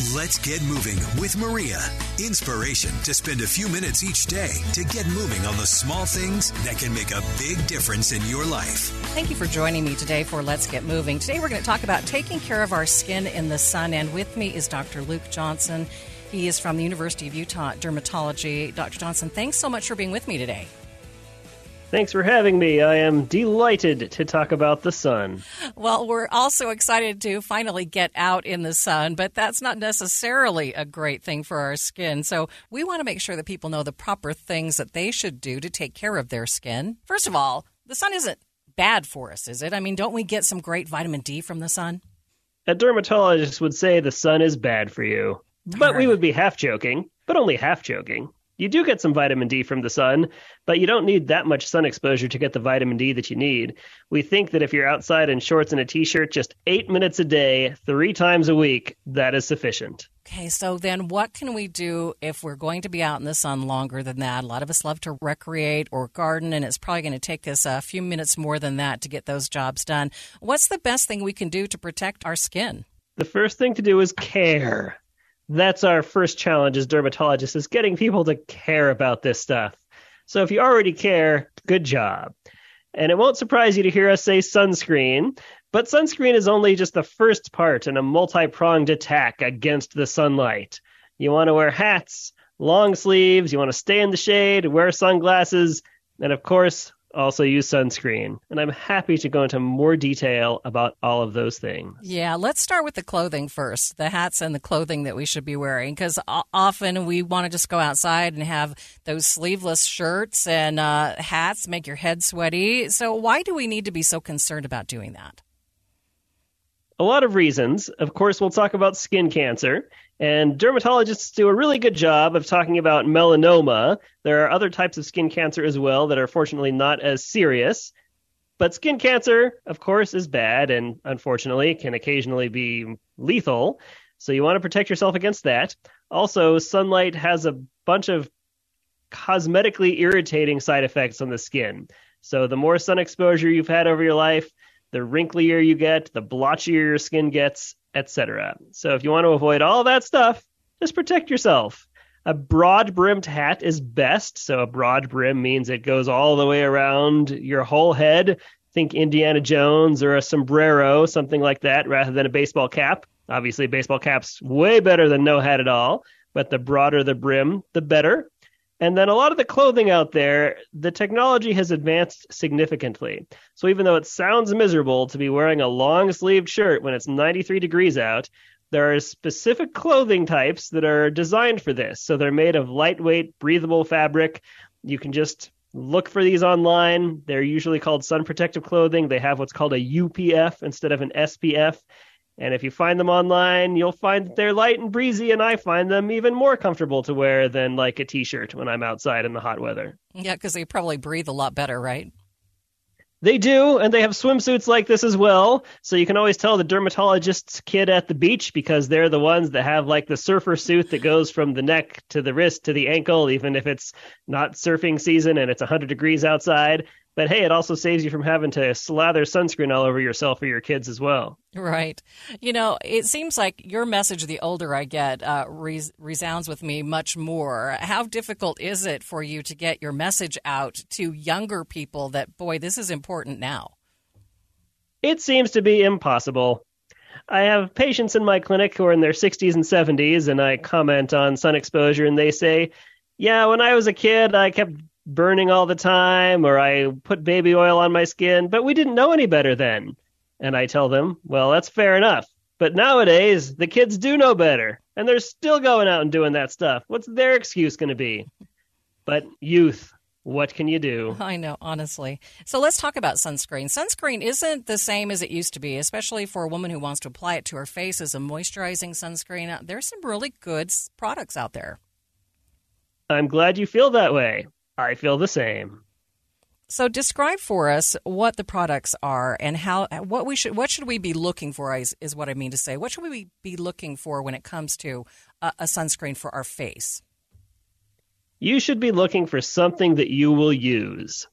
Let's get moving with Maria. Inspiration to spend a few minutes each day to get moving on the small things that can make a big difference in your life. Thank you for joining me today for Let's Get Moving. Today we're going to talk about taking care of our skin in the sun, and with me is Dr. Luke Johnson. He is from the University of Utah Dermatology. Dr. Johnson, thanks so much for being with me today. Thanks for having me. I am delighted to talk about the sun. Well, we're also excited to finally get out in the sun, but that's not necessarily a great thing for our skin. So we want to make sure that people know the proper things that they should do to take care of their skin. First of all, the sun isn't bad for us, is it? I mean, don't we get some great vitamin D from the sun? A dermatologist would say the sun is bad for you, but we would be half joking, but only half joking you do get some vitamin D from the sun, but you don't need that much sun exposure to get the vitamin D that you need. We think that if you're outside in shorts and a t shirt just eight minutes a day, three times a week, that is sufficient. Okay, so then what can we do if we're going to be out in the sun longer than that? A lot of us love to recreate or garden, and it's probably going to take us a few minutes more than that to get those jobs done. What's the best thing we can do to protect our skin? The first thing to do is care that's our first challenge as dermatologists is getting people to care about this stuff. So if you already care, good job. And it won't surprise you to hear us say sunscreen, but sunscreen is only just the first part in a multi pronged attack against the sunlight. You want to wear hats, long sleeves, you want to stay in the shade, wear sunglasses, and of course, also use sunscreen. And I'm happy to go into more detail about all of those things. Yeah, let's start with the clothing first the hats and the clothing that we should be wearing. Because often we want to just go outside and have those sleeveless shirts and uh, hats make your head sweaty. So, why do we need to be so concerned about doing that? A lot of reasons. Of course, we'll talk about skin cancer. And dermatologists do a really good job of talking about melanoma. There are other types of skin cancer as well that are fortunately not as serious. But skin cancer, of course, is bad and unfortunately can occasionally be lethal. So you want to protect yourself against that. Also, sunlight has a bunch of cosmetically irritating side effects on the skin. So the more sun exposure you've had over your life, the wrinklier you get, the blotchier your skin gets, etc. So if you want to avoid all that stuff, just protect yourself. A broad brimmed hat is best. So a broad brim means it goes all the way around your whole head. Think Indiana Jones or a sombrero, something like that, rather than a baseball cap. Obviously, baseball cap's way better than no hat at all, but the broader the brim, the better. And then a lot of the clothing out there, the technology has advanced significantly. So even though it sounds miserable to be wearing a long sleeved shirt when it's 93 degrees out, there are specific clothing types that are designed for this. So they're made of lightweight, breathable fabric. You can just look for these online. They're usually called sun protective clothing. They have what's called a UPF instead of an SPF. And if you find them online, you'll find that they're light and breezy, and I find them even more comfortable to wear than like a t shirt when I'm outside in the hot weather. Yeah, because they probably breathe a lot better, right? They do, and they have swimsuits like this as well. So you can always tell the dermatologist's kid at the beach because they're the ones that have like the surfer suit that goes from the neck to the wrist to the ankle, even if it's not surfing season and it's 100 degrees outside. But hey, it also saves you from having to slather sunscreen all over yourself or your kids as well. Right. You know, it seems like your message, the older I get, uh, res- resounds with me much more. How difficult is it for you to get your message out to younger people that, boy, this is important now? It seems to be impossible. I have patients in my clinic who are in their 60s and 70s, and I comment on sun exposure, and they say, Yeah, when I was a kid, I kept burning all the time or I put baby oil on my skin, but we didn't know any better then. And I tell them, well, that's fair enough. But nowadays, the kids do know better, and they're still going out and doing that stuff. What's their excuse going to be? But youth, what can you do? I know, honestly. So let's talk about sunscreen. Sunscreen isn't the same as it used to be, especially for a woman who wants to apply it to her face as a moisturizing sunscreen. There's some really good products out there. I'm glad you feel that way. I feel the same. So describe for us what the products are and how what we should what should we be looking for is, is what I mean to say. What should we be looking for when it comes to a, a sunscreen for our face? You should be looking for something that you will use.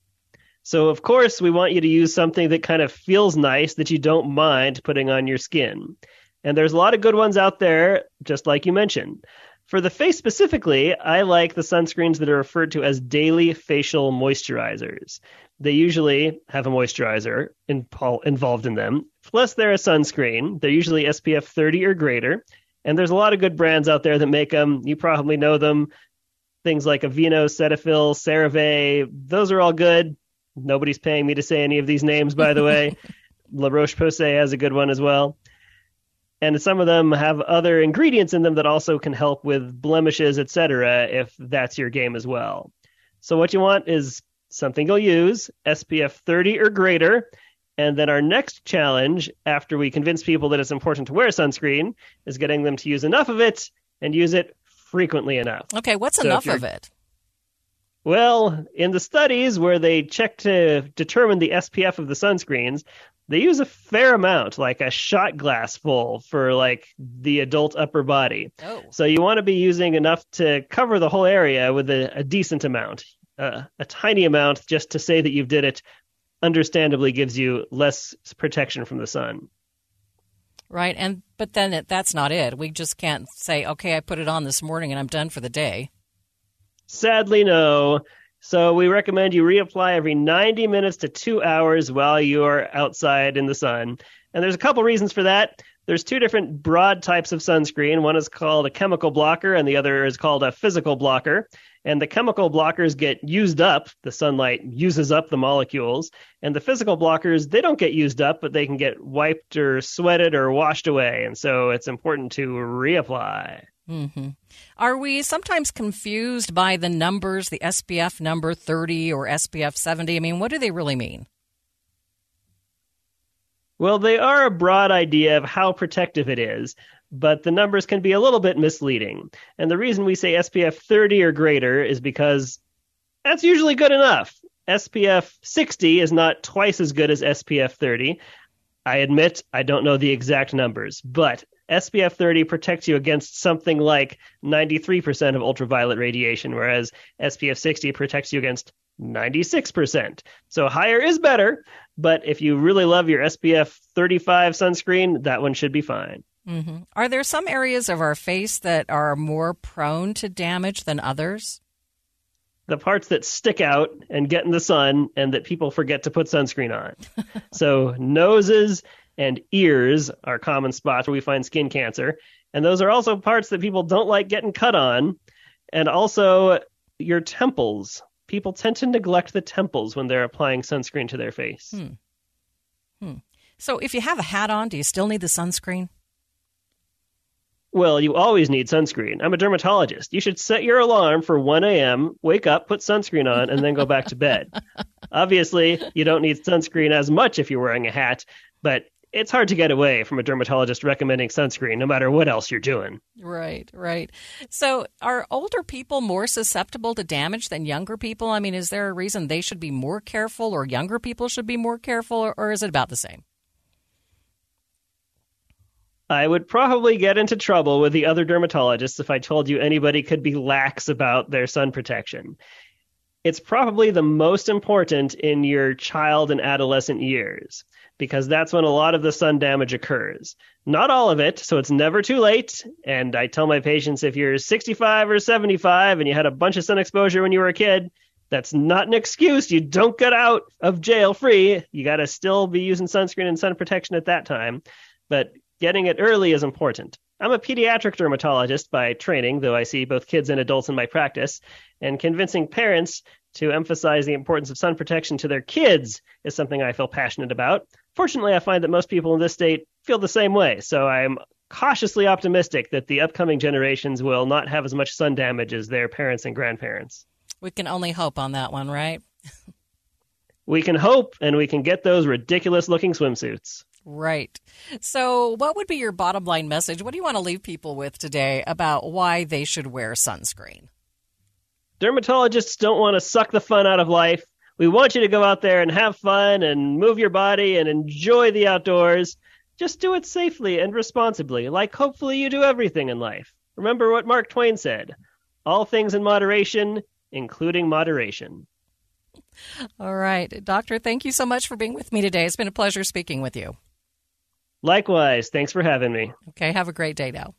So of course we want you to use something that kind of feels nice that you don't mind putting on your skin. And there's a lot of good ones out there, just like you mentioned. For the face specifically, I like the sunscreens that are referred to as daily facial moisturizers. They usually have a moisturizer in, involved in them. Plus, they're a sunscreen. They're usually SPF 30 or greater. And there's a lot of good brands out there that make them. You probably know them. Things like Aveeno, Cetaphil, CeraVe. Those are all good. Nobody's paying me to say any of these names, by the way. La Roche Posay has a good one as well and some of them have other ingredients in them that also can help with blemishes, etc., if that's your game as well. So what you want is something you'll use, SPF 30 or greater, and then our next challenge, after we convince people that it's important to wear sunscreen, is getting them to use enough of it and use it frequently enough. Okay, what's so enough of it? Well, in the studies where they check to determine the SPF of the sunscreens, they use a fair amount, like a shot glass full for like the adult upper body. Oh. So you want to be using enough to cover the whole area with a, a decent amount. Uh, a tiny amount just to say that you've did it understandably gives you less protection from the sun. Right, and but then it, that's not it. We just can't say, "Okay, I put it on this morning and I'm done for the day." Sadly, no. So we recommend you reapply every 90 minutes to two hours while you're outside in the sun. And there's a couple reasons for that. There's two different broad types of sunscreen. One is called a chemical blocker, and the other is called a physical blocker. And the chemical blockers get used up. The sunlight uses up the molecules. And the physical blockers, they don't get used up, but they can get wiped or sweated or washed away. And so it's important to reapply. Mm-hmm. Are we sometimes confused by the numbers, the SPF number 30 or SPF 70? I mean, what do they really mean? Well, they are a broad idea of how protective it is, but the numbers can be a little bit misleading. And the reason we say SPF 30 or greater is because that's usually good enough. SPF 60 is not twice as good as SPF 30. I admit I don't know the exact numbers, but SPF 30 protects you against something like 93% of ultraviolet radiation, whereas SPF 60 protects you against 96%. So higher is better, but if you really love your SPF 35 sunscreen, that one should be fine. Mm-hmm. Are there some areas of our face that are more prone to damage than others? The parts that stick out and get in the sun and that people forget to put sunscreen on. so, noses and ears are common spots where we find skin cancer. And those are also parts that people don't like getting cut on. And also your temples. People tend to neglect the temples when they're applying sunscreen to their face. Hmm. Hmm. So if you have a hat on, do you still need the sunscreen? Well, you always need sunscreen. I'm a dermatologist. You should set your alarm for 1 a.m., wake up, put sunscreen on, and then go back to bed. Obviously, you don't need sunscreen as much if you're wearing a hat, but it's hard to get away from a dermatologist recommending sunscreen no matter what else you're doing. Right, right. So, are older people more susceptible to damage than younger people? I mean, is there a reason they should be more careful or younger people should be more careful, or, or is it about the same? I would probably get into trouble with the other dermatologists if I told you anybody could be lax about their sun protection. It's probably the most important in your child and adolescent years because that's when a lot of the sun damage occurs. Not all of it, so it's never too late. And I tell my patients if you're 65 or 75 and you had a bunch of sun exposure when you were a kid, that's not an excuse. You don't get out of jail free. You got to still be using sunscreen and sun protection at that time. But getting it early is important. I'm a pediatric dermatologist by training, though I see both kids and adults in my practice, and convincing parents to emphasize the importance of sun protection to their kids is something I feel passionate about. Fortunately, I find that most people in this state feel the same way, so I'm cautiously optimistic that the upcoming generations will not have as much sun damage as their parents and grandparents. We can only hope on that one, right? we can hope, and we can get those ridiculous looking swimsuits. Right. So, what would be your bottom line message? What do you want to leave people with today about why they should wear sunscreen? dermatologists don't want to suck the fun out of life. We want you to go out there and have fun and move your body and enjoy the outdoors. Just do it safely and responsibly, like hopefully you do everything in life. Remember what Mark Twain said all things in moderation, including moderation. All right. Doctor, thank you so much for being with me today. It's been a pleasure speaking with you. Likewise. Thanks for having me. Okay. Have a great day now.